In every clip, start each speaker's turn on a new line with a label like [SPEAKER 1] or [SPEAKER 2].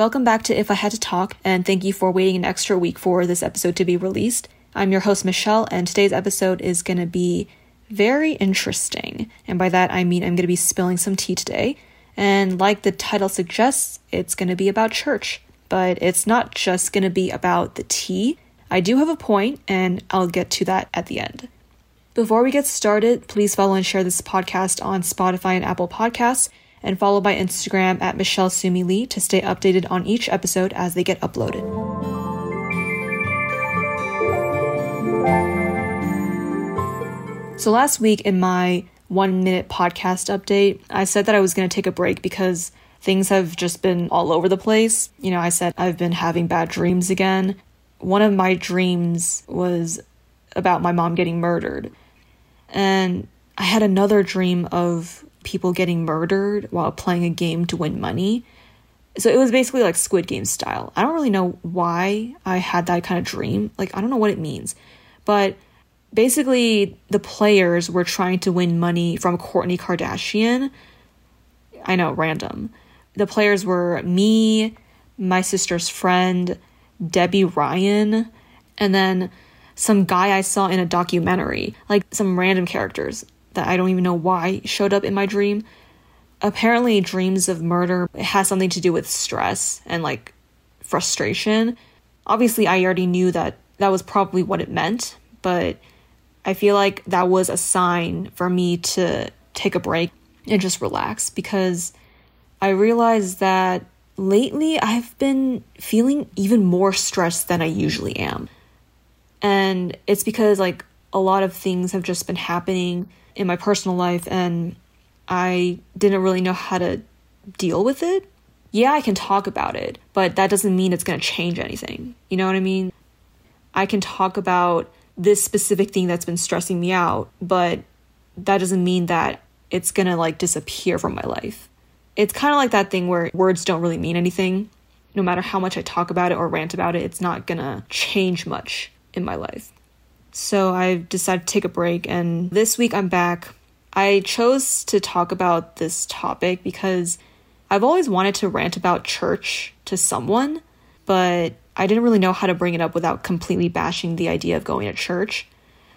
[SPEAKER 1] Welcome back to If I Had to Talk, and thank you for waiting an extra week for this episode to be released. I'm your host, Michelle, and today's episode is going to be very interesting. And by that, I mean I'm going to be spilling some tea today. And like the title suggests, it's going to be about church. But it's not just going to be about the tea. I do have a point, and I'll get to that at the end. Before we get started, please follow and share this podcast on Spotify and Apple Podcasts and follow my Instagram at Michelle Sumi Lee to stay updated on each episode as they get uploaded. So, last week in my one minute podcast update, I said that I was going to take a break because things have just been all over the place. You know, I said I've been having bad dreams again. One of my dreams was about my mom getting murdered. And I had another dream of people getting murdered while playing a game to win money. So it was basically like Squid Game style. I don't really know why I had that kind of dream. Like, I don't know what it means. But basically, the players were trying to win money from Kourtney Kardashian. I know, random. The players were me, my sister's friend, Debby Ryan, and then some guy I saw in a documentary. Like some random characters that I don't even know why showed up in my dream. Apparently, dreams of murder has something to do with stress and like frustration. Obviously, I already knew that that was probably what it meant, but I feel like that was a sign for me to take a break and just relax because I realized that lately I've been feeling even more stressed than I usually am. And it's because like a lot of things have just been happening in my personal life and I didn't really know how to deal with it. Yeah, I can talk about it, but that doesn't mean it's going to change anything. You know what I mean? I can talk about this specific thing that's been stressing me out, but that doesn't mean that it's going to like disappear from my life. It's kind of like that thing where words don't really mean anything. No matter how much I talk about it or rant about it, it's not going to change much in my life. So I decided to take a break, and this week I'm back. I chose to talk about this topic because I've always wanted to rant about church to someone, but I didn't really know how to bring it up without completely bashing the idea of going to church.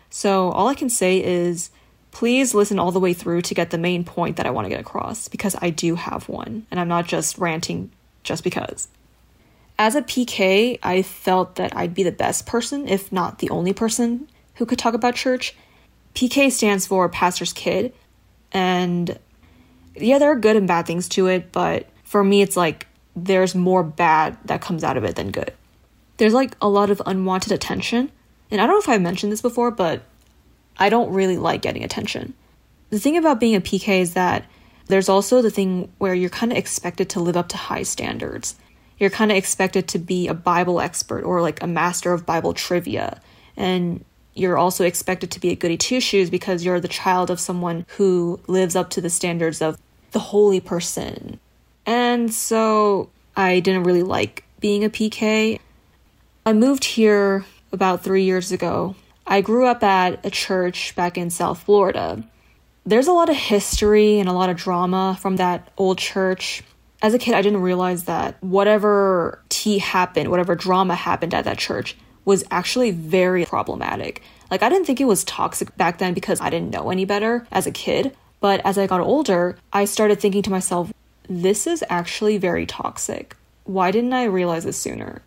[SPEAKER 1] So all I can say is please listen all the way through to get the main point that I want to get across because I do have one, and I'm not just ranting just because. As a PK, I felt that I'd be the best person, if not the only person, who could talk about church. PK stands for Pastor's Kid, and yeah, there are good and bad things to it, but for me, it's like there's more bad that comes out of it than good. There's like a lot of unwanted attention, and I don't know if I've mentioned this before, but I don't really like getting attention. The thing about being a PK is that there's also the thing where you're kind of expected to live up to high standards you're kind of expected to be a Bible expert or like a master of Bible trivia. And you're also expected to be a goody two shoes because you're the child of someone who lives up to the standards of the holy person. And so I didn't really like being a PK. I moved here about three years ago. I grew up at a church back in South Florida. There's a lot of history and a lot of drama from that old church as a kid, I didn't realize that whatever tea happened, whatever drama happened at that church was actually very problematic. Like, I didn't think it was toxic back then because I didn't know any better as a kid. But as I got older, I started thinking to myself, this is actually very toxic. Why didn't I realize this sooner?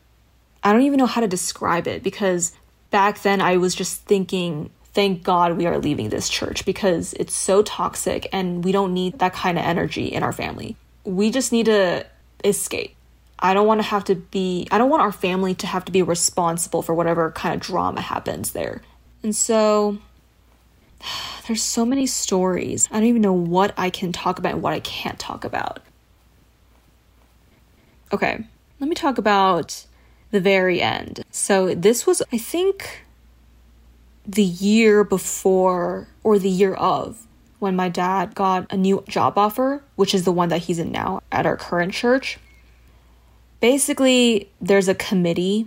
[SPEAKER 1] I don't even know how to describe it because back then I was just thinking, thank God we are leaving this church because it's so toxic and we don't need that kind of energy in our family we just need to escape. I don't want to have to be, I don't want our family to have to be responsible for whatever kind of drama happens there. And so there's so many stories. I don't even know what I can talk about and what I can't talk about. Okay, let me talk about the very end. So this was, I think, the year before or the year of when my dad got a new job offer, which is the one that he's in now at our current church. Basically, there's a committee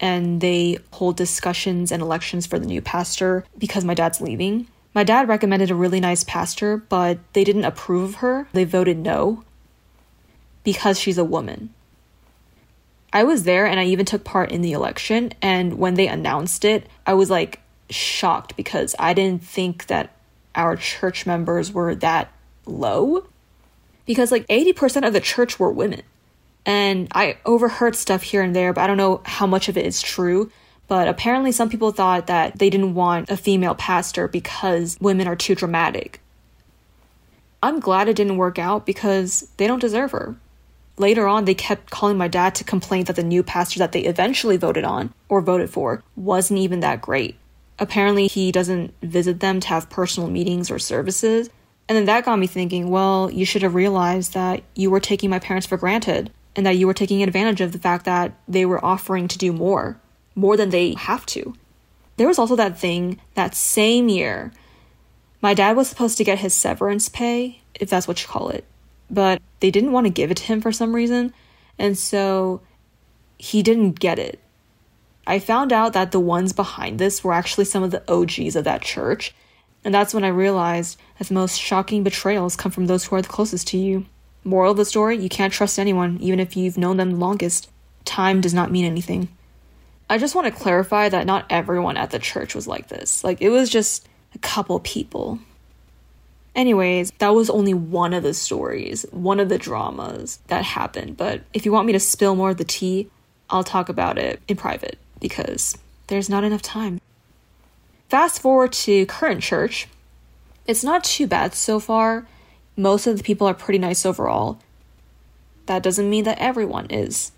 [SPEAKER 1] and they hold discussions and elections for the new pastor because my dad's leaving. My dad recommended a really nice pastor, but they didn't approve of her. They voted no because she's a woman. I was there and I even took part in the election. And when they announced it, I was like shocked because I didn't think that our church members were that low. Because like 80% of the church were women. And I overheard stuff here and there, but I don't know how much of it is true. But apparently, some people thought that they didn't want a female pastor because women are too dramatic. I'm glad it didn't work out because they don't deserve her. Later on, they kept calling my dad to complain that the new pastor that they eventually voted on or voted for wasn't even that great. Apparently, he doesn't visit them to have personal meetings or services. And then that got me thinking, well, you should have realized that you were taking my parents for granted and that you were taking advantage of the fact that they were offering to do more, more than they have to. There was also that thing that same year, my dad was supposed to get his severance pay, if that's what you call it but they didn't want to give it to him for some reason. And so he didn't get it. I found out that the ones behind this were actually some of the OGs of that church. And that's when I realized that the most shocking betrayals come from those who are the closest to you. Moral of the story you can't trust anyone, even if you've known them the longest. Time does not mean anything. I just want to clarify that not everyone at the church was like this. Like, it was just a couple people. Anyways, that was only one of the stories, one of the dramas that happened. But if you want me to spill more of the tea, I'll talk about it in private because there's not enough time. Fast forward to current church. It's not too bad so far. Most of the people are pretty nice overall. That doesn't mean that everyone is.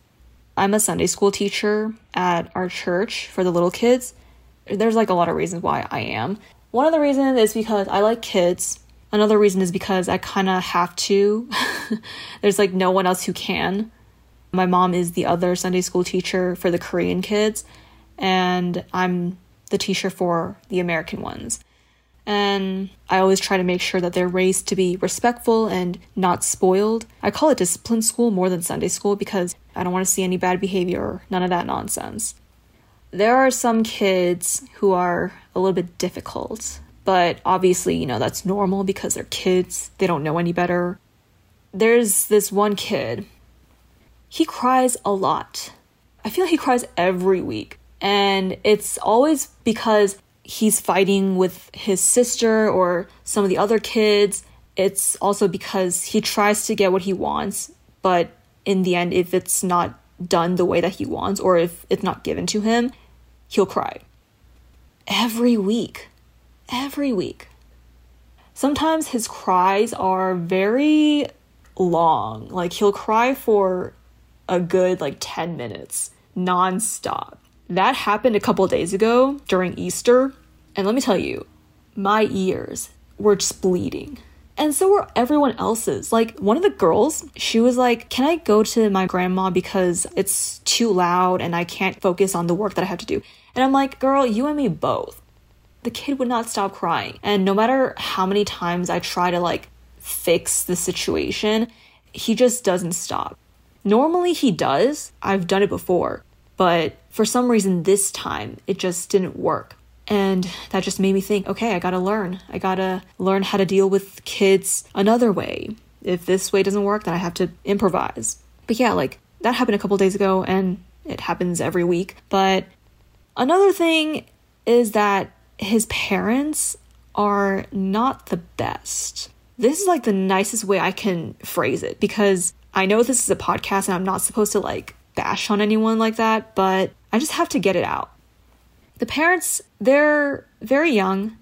[SPEAKER 1] I'm a Sunday school teacher at our church for the little kids. There's like a lot of reasons why I am. One of the reasons is because I like kids Another reason is because I kind of have to. There's like no one else who can. My mom is the other Sunday school teacher for the Korean kids, and I'm the teacher for the American ones. And I always try to make sure that they're raised to be respectful and not spoiled. I call it discipline school more than Sunday school because I don't want to see any bad behavior or none of that nonsense. There are some kids who are a little bit difficult but obviously, you know, that's normal because they're kids, they don't know any better. There's this one kid, he cries a lot. I feel he cries every week. And it's always because he's fighting with his sister or some of the other kids. It's also because he tries to get what he wants, but in the end, if it's not done the way that he wants or if it's not given to him, he'll cry. Every week every week. Sometimes his cries are very long. Like he'll cry for a good like 10 minutes nonstop. That happened a couple days ago during Easter. And let me tell you, my ears were just bleeding. And so were everyone else's. Like, one of the girls, she was like, Can I go to my grandma because it's too loud and I can't focus on the work that I have to do? And I'm like, Girl, you and me both the kid would not stop crying. And no matter how many times I try to like fix the situation, he just doesn't stop. Normally he does. I've done it before. But for some reason this time it just didn't work. And that just made me think, okay, I gotta learn. I gotta learn how to deal with kids another way. If this way doesn't work, then I have to improvise. But yeah, like that happened a couple days ago and it happens every week. But another thing is that his parents are not the best. This is like the nicest way I can phrase it because I know this is a podcast and I'm not supposed to like bash on anyone like that, but I just have to get it out. The parents, they're very young,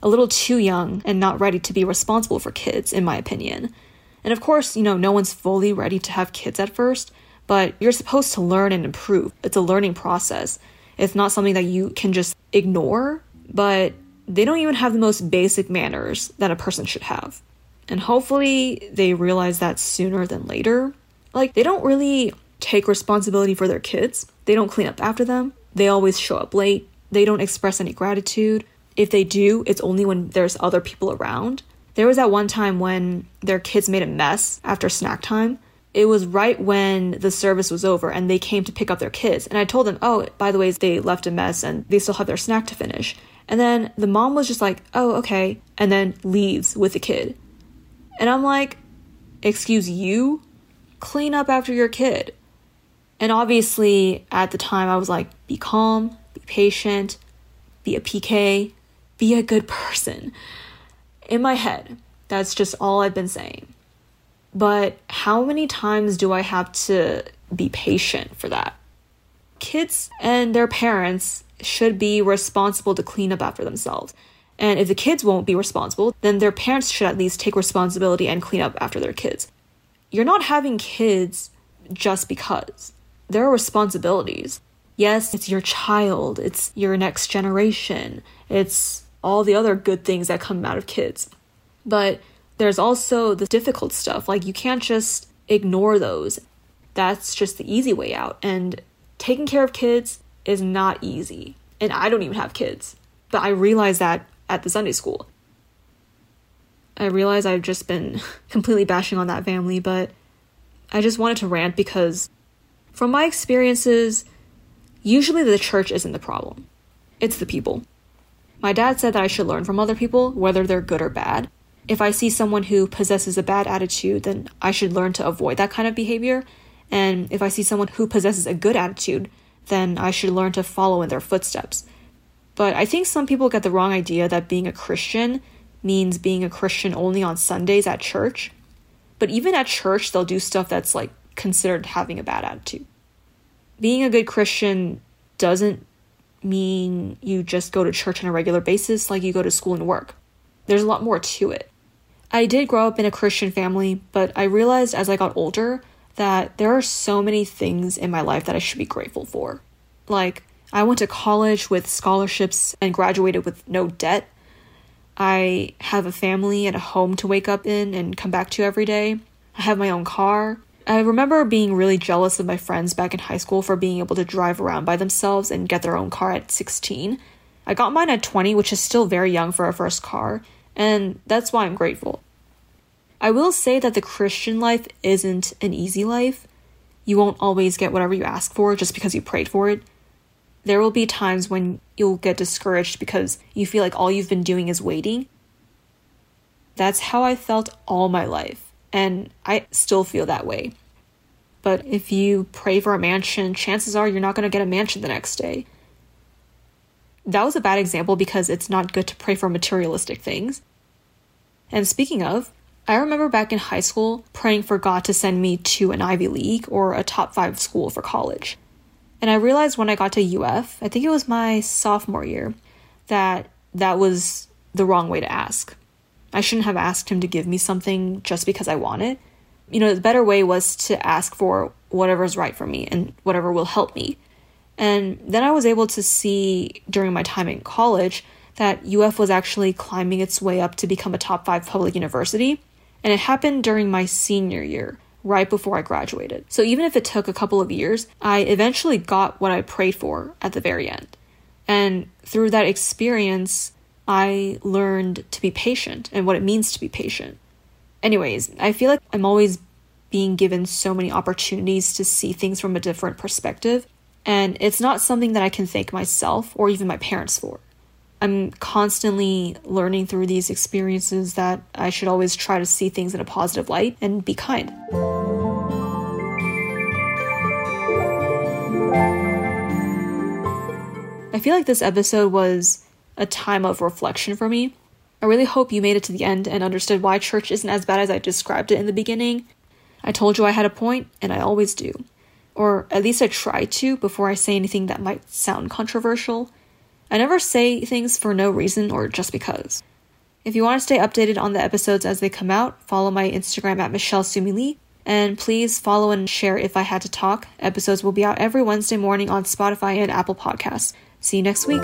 [SPEAKER 1] a little too young, and not ready to be responsible for kids, in my opinion. And of course, you know, no one's fully ready to have kids at first, but you're supposed to learn and improve. It's a learning process. It's not something that you can just ignore but they don't even have the most basic manners that a person should have. And hopefully they realize that sooner than later. Like, they don't really take responsibility for their kids, they don't clean up after them, they always show up late, they don't express any gratitude. If they do, it's only when there's other people around. There was that one time when their kids made a mess after snack time. It was right when the service was over and they came to pick up their kids. And I told them, oh, by the way, they left a mess and they still have their snack to finish. And then the mom was just like, oh, okay. And then leaves with the kid. And I'm like, excuse you? Clean up after your kid. And obviously, at the time, I was like, be calm, be patient, be a PK, be a good person. In my head, that's just all I've been saying. But how many times do I have to be patient for that? Kids and their parents should be responsible to clean up after themselves. And if the kids won't be responsible, then their parents should at least take responsibility and clean up after their kids. You're not having kids just because. There are responsibilities. Yes, it's your child, it's your next generation, it's all the other good things that come out of kids. But there's also the difficult stuff. Like, you can't just ignore those. That's just the easy way out. And taking care of kids is not easy. And I don't even have kids. But I realize that at the Sunday school. I realize I've just been completely bashing on that family, but I just wanted to rant because, from my experiences, usually the church isn't the problem, it's the people. My dad said that I should learn from other people, whether they're good or bad. If I see someone who possesses a bad attitude, then I should learn to avoid that kind of behavior. And if I see someone who possesses a good attitude, then I should learn to follow in their footsteps. But I think some people get the wrong idea that being a Christian means being a Christian only on Sundays at church. But even at church, they'll do stuff that's like considered having a bad attitude. Being a good Christian doesn't mean you just go to church on a regular basis like you go to school and work. There's a lot more to it. I did grow up in a Christian family, but I realized as I got older that there are so many things in my life that I should be grateful for. Like, I went to college with scholarships and graduated with no debt. I have a family and a home to wake up in and come back to every day. I have my own car. I remember being really jealous of my friends back in high school for being able to drive around by themselves and get their own car at 16. I got mine at 20, which is still very young for a first car, and that's why I'm grateful. I will say that the Christian life isn't an easy life. You won't always get whatever you ask for just because you prayed for it there will be times when you'll get discouraged because you feel like all you've been doing is waiting. That's how I felt all my life, and I still feel that way. But if you pray for a mansion, chances are you're not going to get a mansion the next day. That was a bad example because it's not good to pray for materialistic things. And speaking of, I remember back in high school praying for God to send me to an Ivy League or a top five school for college. And I realized when I got to UF, I think it was my sophomore year, that that was the wrong way to ask. I shouldn't have asked him to give me something just because I want it. You know, the better way was to ask for whatever's right for me and whatever will help me. And then I was able to see during my time in college that UF was actually climbing its way up to become a top five public university. And it happened during my senior year right before I graduated. So even if it took a couple of years, I eventually got what I prayed for at the very end. And through that experience, I learned to be patient and what it means to be patient. Anyways, I feel like I'm always being given so many opportunities to see things from a different perspective, and it's not something that I can thank myself or even my parents for. I'm constantly learning through these experiences that I should always try to see things in a positive light and be kind. I feel like this episode was a time of reflection for me. I really hope you made it to the end and understood why church isn't as bad as I described it in the beginning. I told you I had a point, and I always do. Or at least I try to before I say anything that might sound controversial. I never say things for no reason or just because. If you want to stay updated on the episodes as they come out, follow my Instagram at Michelle Sumi Lee. And please follow and share if I had to talk. Episodes will be out every Wednesday morning on Spotify and Apple Podcasts. See you next week.